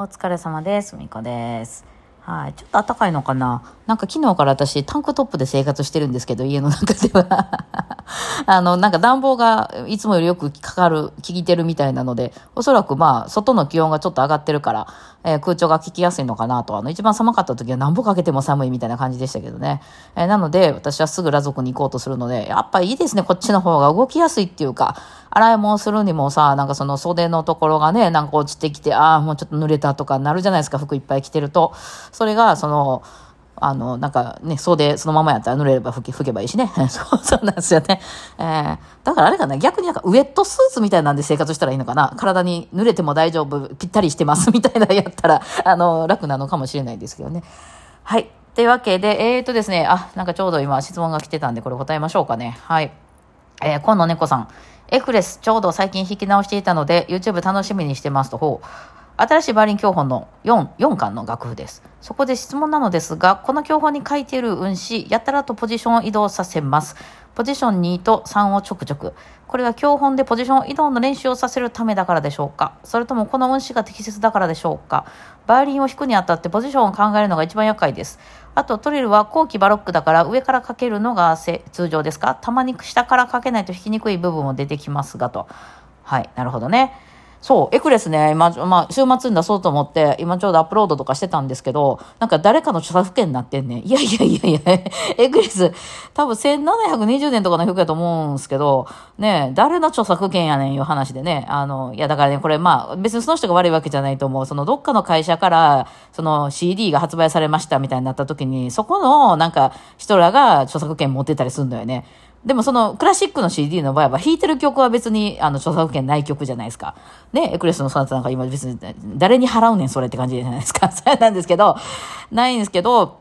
お疲れ様です。みこです。はい。ちょっと暖かいのかな？なんか昨日から私タンクトップで生活してるんですけど、家の中では。あの、なんか暖房がいつもよりよくかかる、効いてるみたいなので、おそらくまあ、外の気温がちょっと上がってるから、えー空調が効きやすいのかなと。あの、一番寒かった時は何歩かけても寒いみたいな感じでしたけどね。えーなので、私はすぐ裸族に行こうとするので、やっぱいいですね、こっちの方が動きやすいっていうか、洗い物するにもさ、なんかその袖のところがね、なんか落ちてきて、ああ、もうちょっと濡れたとかなるじゃないですか、服いっぱい着てると。それが、その、あの、なんかね、袖そのままやったら濡れれば拭け拭けばいいしね。そう、そうなんですよね。えー、だからあれかな、逆になんかウェットスーツみたいなんで生活したらいいのかな。体に濡れても大丈夫、ぴったりしてますみたいなやったら、あの、楽なのかもしれないですけどね。はい。というわけで、えーとですね、あ、なんかちょうど今質問が来てたんで、これ答えましょうかね。はい。えー、今野猫さん。エクレス、ちょうど最近弾き直していたので、YouTube 楽しみにしてますと、ほう。新しいバイオリン教本の4、4巻の楽譜です。そこで質問なのですが、この教本に書いている運指、やたらとポジションを移動させます。ポジション2と3をちょくちょく。これは教本でポジション移動の練習をさせるためだからでしょうかそれともこの運指が適切だからでしょうかバイオリンを弾くにあたってポジションを考えるのが一番厄介です。あとトリルは後期バロックだから上からかけるのが通常ですかたまに下からかけないと弾きにくい部分も出てきますがと。はい、なるほどね。そう、エクレスね、今、まあ、週末に出そうと思って、今ちょうどアップロードとかしてたんですけど、なんか誰かの著作権になってんねん。いやいやいやいや、エクレス、多分1720年とかの曲やと思うんすけど、ね誰の著作権やねんいう話でね、あの、いやだからね、これまあ、別にその人が悪いわけじゃないと思う。そのどっかの会社から、その CD が発売されましたみたいになった時に、そこのなんか人らが著作権持ってたりするんだよね。でもそのクラシックの CD の場合は弾いてる曲は別にあの著作権ない曲じゃないですか。ね、エクレスのソナタなんか今別に誰に払うねんそれって感じじゃないですか。そうなんですけど、ないんですけど、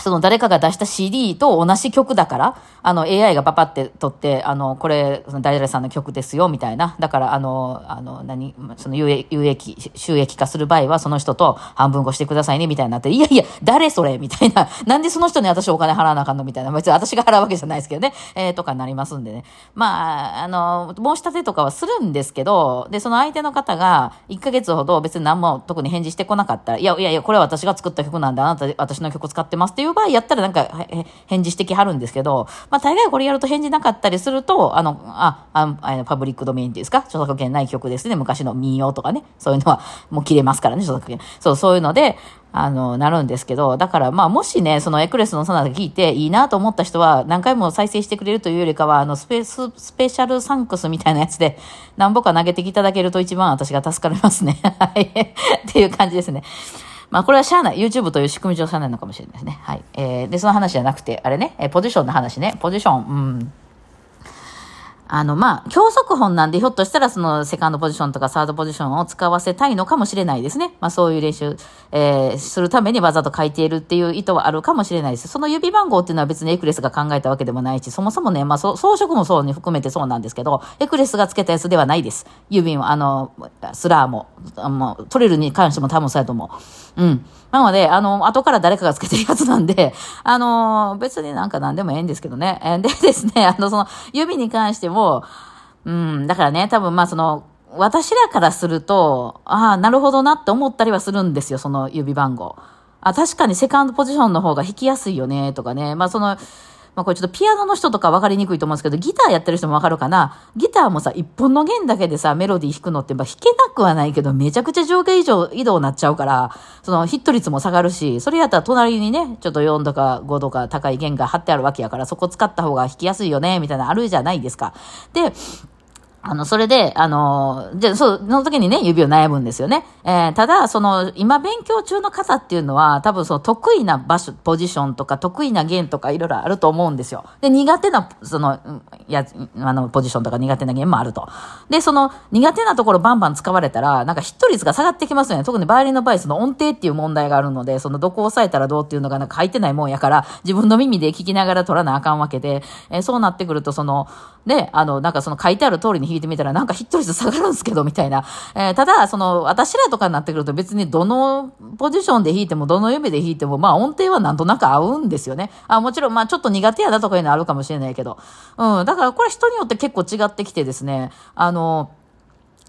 その誰かが出した CD と同じ曲だから、あの AI がパパって撮って、あの、これ、その誰々さんの曲ですよ、みたいな。だから、あの、あの、何、その有益、有益、収益化する場合は、その人と半分こしてくださいね、みたいになって、いやいや、誰それ？みたいな。なんでその人に私お金払わなあかんの？みたいな。別に私が払うわけじゃないですけどね。えー、とかになりますんでね。まあ、あの、申し立てとかはするんですけど、で、その相手の方が、1ヶ月ほど別に何も特に返事してこなかったら、いやいやいや、これは私が作った曲なんで、あなた、私の曲使ってますってていう場合やったらなんか、返事してきはるんですけど、まあ、大概これやると返事なかったりすると、あの、あ、ああのパブリックドメインっていうんですか？著作権ない曲ですね。昔の民謡とかね。そういうのはもう切れますからね、著作権。そう、そういうので、あの、なるんですけど、だからまあもしね、そのエクレスのソナタ聞いていいなと思った人は何回も再生してくれるというよりかは、あの、スペス、スペシャルサンクスみたいなやつで何本か投げていただけると一番私が助かりますね。はい。っていう感じですね。まあこれはしゃあない。YouTube という仕組み上しゃあないのかもしれないですね。はい。えー、で、その話じゃなくて、あれね、えーポジションの話ね。ポジション、うん。あの、まあ、教則本なんで、ひょっとしたらそのセカンドポジションとかサードポジションを使わせたいのかもしれないですね。まあ、そういう練習、えー、するためにわざと書いているっていう意図はあるかもしれないです。その指番号っていうのは別にエクレスが考えたわけでもないし、そもそもね、まあ、装飾もそうに含めてそうなんですけど、エクレスがつけたやつではないです。指は、あの、スラーも、あもうトリルに関しても多分そうやと思う。うん。なので、あの、後から誰かがつけてるやつなんで、あの、別になんか何でもええんですけどね。で ですね、あの、その、指に関しても、うん、だからね、多分まあその、私らからすると、ああ、なるほどなって思ったりはするんですよ、その指番号。あ、確かにセカンドポジションの方が弾きやすいよね、とかね。まあその、まあこれちょっとピアノの人とか分かりにくいと思うんですけど、ギターやってる人も分かるかな？ギターもさ、一本の弦だけでさ、メロディー弾くのって、まあ弾けなくはないけど、めちゃくちゃ上下以上移動になっちゃうから、そのヒット率も下がるし、それやったら隣にね、ちょっと4とか5とか高い弦が張ってあるわけやから、そこ使った方が弾きやすいよね、みたいなあるじゃないですか。で、あの、それで、あの、で、そう、その時にね、指を悩むんですよね。えーただ、その、今勉強中の方っていうのは、多分その得意な場所、ポジションとか、得意な弦とかいろいろあると思うんですよ。で、苦手な、その、や、あの、ポジションとか苦手な弦もあると。で、その、苦手なところバンバン使われたら、なんかヒット率が下がってきますよね。特にバイオリンの場合、その音程っていう問題があるので、その、どこを押さえたらどうっていうのがなんか書いてないもんやから、自分の耳で聞きながら取らなあかんわけで、えーそうなってくると、その、ね、あの、なんかその書いてある通りに弾いてみたら、なんかヒット率下がるんですけど、みたいな。えーただ、その、私らとかになってくると別にどのポジションで弾いても、どの指で弾いても、まあ音程はなんとなく合うんですよね。あ、もちろん、まあちょっと苦手やだとかいうのはあるかもしれないけど。うん、だからこれ人によって結構違ってきてですね、あの、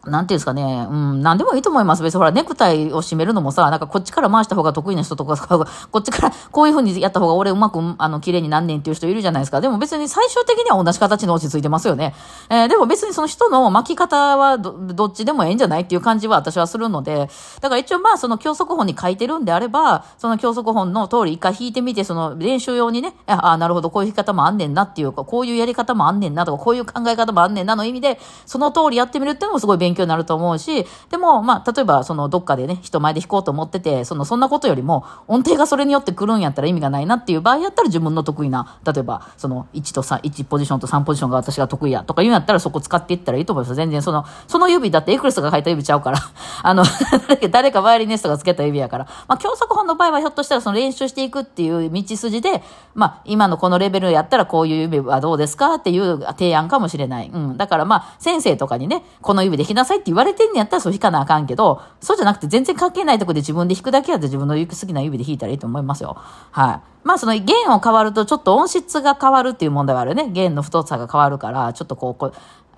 なんていうんですかね、うん、なんでもいいと思います。別にほら、ネクタイを締めるのもさ、なんかこっちから回した方が得意な人とか、こっちからこういう風にやった方が俺うまく、あの、綺麗になんねんっていう人いるじゃないですか。でも別に最終的には同じ形の落ち着いてますよね。えー、でも別にその人の巻き方はど、どっちでもええんじゃないっていう感じは私はするので、だから一応まあその教則本に書いてるんであれば、その教則本の通り一回弾いてみて、その練習用にね、ああ、なるほど、こういう弾き方もあんねんなっていうか、こういうやり方もあんねんなとか、こういう考え方もあんねんなの意味で、その通りやってみるっていうのもすごい勉強強になると思うし、でも、まあ、例えば、その、どっかでね、人前で弾こうと思ってて、その、そんなことよりも、音程がそれによって来るんやったら意味がないなっていう場合やったら自分の得意な、例えば、その、1と3、1ポジションと3ポジションが私が得意やとか言うんやったらそこ使っていったらいいと思います。全然その、その指だってエクレスが書いた指ちゃうから、あの、誰かバイオリニストがつけた指やから、まあ、教則本の場合はひょっとしたらその練習していくっていう道筋で、まあ、今のこのレベルやったらこういう指はどうですかっていう提案かもしれない。うん。だからまあ、先生とかにね、この指で弾きなさいって言われてんのやったらそう弾かなあかんけど、そうじゃなくて全然関係ないとこで自分で弾くだけやって自分の好きな指で弾いたらいいと思いますよ。はい。まあその弦を変わるとちょっと音質が変わるっていう問題はあるね。弦の太さが変わるから、ちょっとこう、こう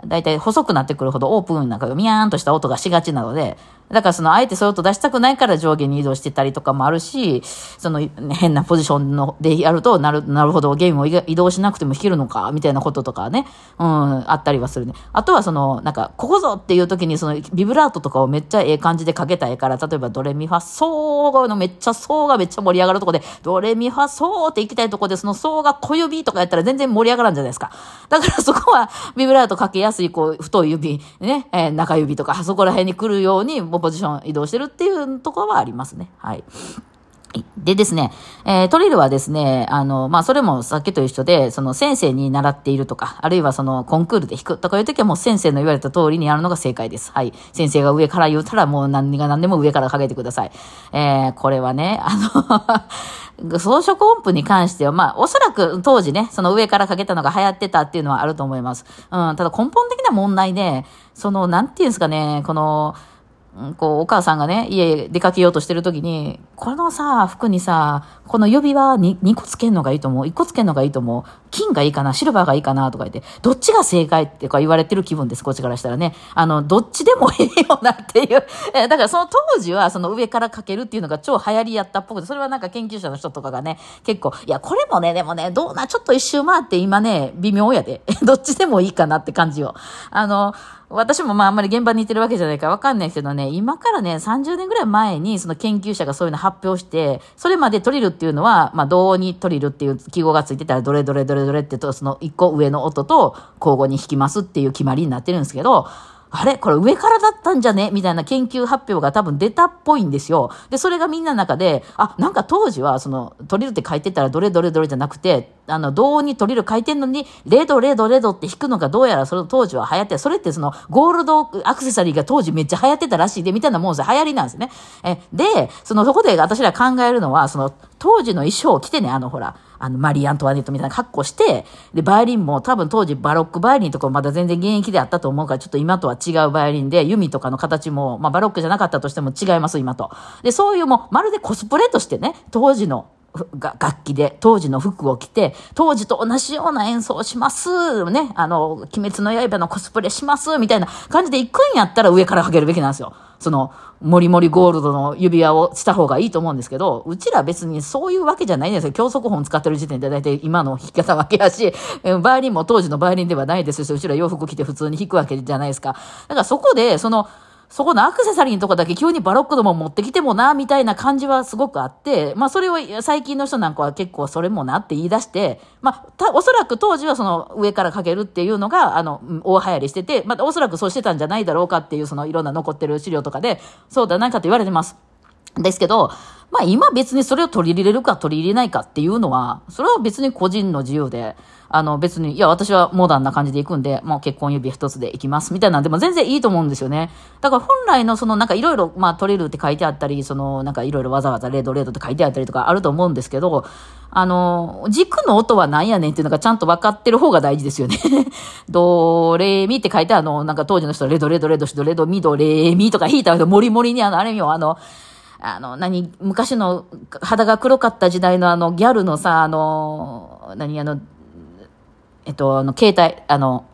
だいたい細くなってくるほどオープンなんかミヤーンとした音がしがちなので、だからその、あえてそういう音出したくないから上下に移動してたりとかもあるし、その、変なポジションのでやると、なる、なるほど、ゲームを移動しなくても弾けるのか、みたいなこととかね、うん、あったりはするね。あとはその、なんか、ここぞっていう時にその、ビブラートとかをめっちゃええ感じでかけたいから、例えばドレミファソーのめっちゃソーがめっちゃ盛り上がるとこで、ドレミファソーって行きたいとこで、そのソーが小指とかやったら全然盛り上がらんじゃないですか。だからそこは、ビブラートかけやすい、こう、太い指、ね、えー、中指とか、そこら辺に来るように、ポジション移動してるっていうところはありますね。はい。でですね、えー、トリルはですね、あの、まあ、それもさっきと一緒で、その先生に習っているとか、あるいはそのコンクールで弾くとかいう時はもう先生の言われた通りにやるのが正解です。はい。先生が上から言うたらもう何が何でも上からかけてください。えー、これはね、あの 装飾音符に関しては、まあ、おそらく当時ね、その上からかけたのが流行ってたっていうのはあると思います。うん、ただ根本的な問題で、その、なんていうんですかね、この、こう、お母さんがね、家出かけようとしてる時に、このさ、服にさ、この指輪に2個つけんのがいいと思う ?1 個つけんのがいいと思う？金がいいかな？シルバーがいいかな？とか言って、どっちが正解ってか言われてる気分です、こっちからしたらね。あの、どっちでもいいよなっていう。だからその当時は、その上からかけるっていうのが超流行りやったっぽくて、それはなんか研究者の人とかがね、結構、いや、これもね、でもね、どうな、ちょっと一周回って今ね、微妙やで。どっちでもいいかなって感じを。あの、私もまああんまり現場にいてるわけじゃないからわかんないけどね、今からね、30年ぐらい前にその研究者がそういうの発表して、それまでトリルっていうのは、まあ、同音にトリルっていう記号がついてたら、どれどれどれどれってと、その一個上の音と交互に弾きますっていう決まりになってるんですけど、あれ？これ上からだったんじゃね？みたいな研究発表が多分出たっぽいんですよ。で、それがみんなの中で、あ、なんか当時は、その、トリルって書いてたらどれどれどれじゃなくて、あの、銅にトリル書いてんのに、レドレドレドって弾くのがどうやらその当時は流行って、それってその、ゴールドアクセサリーが当時めっちゃ流行ってたらしいで、みたいなもんです流行りなんですね。え、で、その、そこで私ら考えるのは、その、当時の衣装を着てね、あの、ほら、あの、マリー・アントワネットみたいな格好して、で、バイオリンも多分当時バロックバイオリンとかまだ全然現役であったと思うから、ちょっと今とは違うバイオリンで、弓とかの形も、まあバロックじゃなかったとしても違います、今と。で、そういうもう、まるでコスプレとしてね、当時のが楽器で当時の服を着て、当時と同じような演奏をします。ね。あの、鬼滅の刃のコスプレします。みたいな感じで行くんやったら上からかけるべきなんですよ。その、もりもりゴールドの指輪をした方がいいと思うんですけど、うちら別にそういうわけじゃないんですよ。教則本使ってる時点で大体今の弾き方わけやし、バイオリンも当時のバイオリンではないですし、うちら洋服着て普通に弾くわけじゃないですか。だからそこで、その、そこのアクセサリーのとこだけ急にバロックのも持ってきてもな、みたいな感じはすごくあって、まあそれを最近の人なんかは結構それもなって言い出して、まあ、おそらく当時はその上からかけるっていうのが、あの、大流行りしてて、まあおそらくそうしてたんじゃないだろうかっていうそのいろんな残ってる資料とかで、そうだなんかと言われてます。ですけど、まあ今別にそれを取り入れるか取り入れないかっていうのは、それは別に個人の自由で、あの別に、いや私はモダンな感じで行くんで、もう結婚指一つで行きますみたいなんでも全然いいと思うんですよね。だから本来のそのなんかいろいろまあ取れるって書いてあったり、そのなんかいろいろわざわざレードレードって書いてあったりとかあると思うんですけど、あの、軸の音は何やねんっていうのがちゃんと分かってる方が大事ですよね。ドレミって書いてあの、なんか当時の人レドレドレドシドレドミドレミとか弾いたらモリモリにあの、あれよ、あの、あの、何、昔の肌が黒かった時代のあの、ギャルのさ、あの、何、あの、えっと、あの、携帯、あの、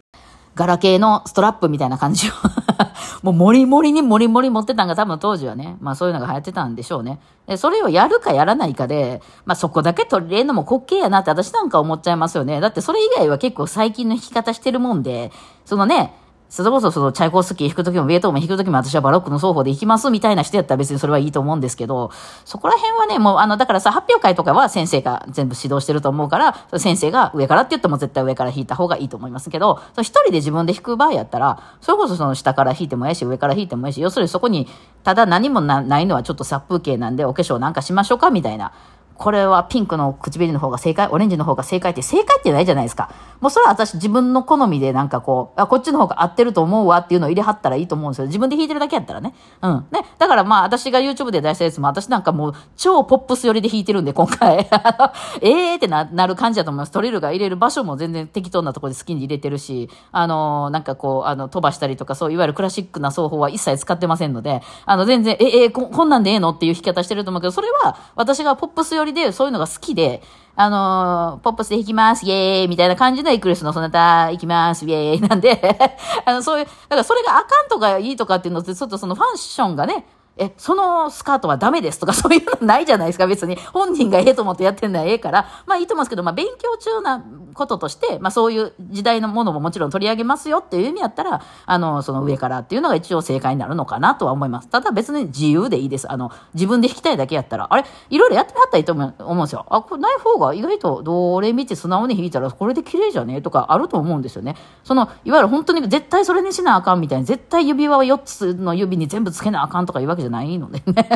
ガラケーのストラップみたいな感じを もうもりもりにもりもり持ってたんが多分当時はね、まあそういうのが流行ってたんでしょうね。で、それをやるかやらないかで、まあそこだけ取り入れるのも滑稽やなって私なんか思っちゃいますよね。だってそれ以外は結構最近の弾き方してるもんで、そのね、それこそそのチャイコフスキー弾くときもベートーベン弾くときも私はバロックの双方で弾きますみたいな人やったら別にそれはいいと思うんですけど、そこら辺はね、もうあの、だからさ、発表会とかは先生が全部指導してると思うから、先生が上からって言っても絶対上から弾いた方がいいと思いますけど、一人で自分で弾く場合やったら、それこそその下から弾いてもええし、上から弾いてもええし、要するにそこに、ただ何もないのはちょっと殺風景なんでお化粧なんかしましょうかみたいな。これはピンクの唇の方が正解、オレンジの方が正解って正解ってないじゃないですか。もうそれは私自分の好みでなんかこう、あ、こっちの方が合ってると思うわっていうのを入れはったらいいと思うんですよ。自分で弾いてるだけやったらね。うん。ね。だからまあ私が YouTube で出したやつも私なんかもう超ポップス寄りで弾いてるんで今回。ええってななる感じだと思います。トリルが入れる場所も全然適当なところで好きに入れてるし、あのー、なんかこう、あの、飛ばしたりとかそういわゆるクラシックな奏法は一切使ってませんので、あの全然、え、えこ、こんなんでええのっていう弾き方してると思うけど、それは私がポップス寄りでそういうのが好きで、あのー、ポップスで弾きます、イェーイみたいな感じのエクレスのそなた行きます、イェーイなんで あの、そういう、だからそれがあかんとかいいとかっていうのって、ちょっとそのファッションがね、え、そのスカートはダメですとか そういうのないじゃないですか、別に。本人がええと思ってやってんのはええから。まあいいと思うんですけど、まあ勉強中なこととして、まあそういう時代のものももちろん取り上げますよっていう意味やったら、あの、その上からっていうのが一応正解になるのかなとは思います。ただ別に自由でいいです。あの、自分で弾きたいだけやったら、あれ、いろいろやってはったらいいと思うんですよ。あ、これない方が意外とどれ見て素直に弾いたらこれで綺麗じゃねえとかあると思うんですよね。その、いわゆる本当に絶対それにしなあかんみたいに、絶対指輪は4つの指に全部つけなあかんとかいうわけじゃないないのでね。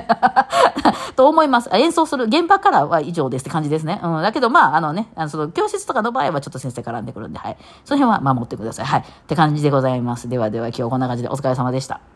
と思います。演奏する現場からは以上ですって感じですね。うん。だけど、まあ、あのね、あのその教室とかの場合はちょっと先生絡んでくるんで、はい。その辺は守ってください。はい。って感じでございます。ではでは今日こんな感じでお疲れ様でした。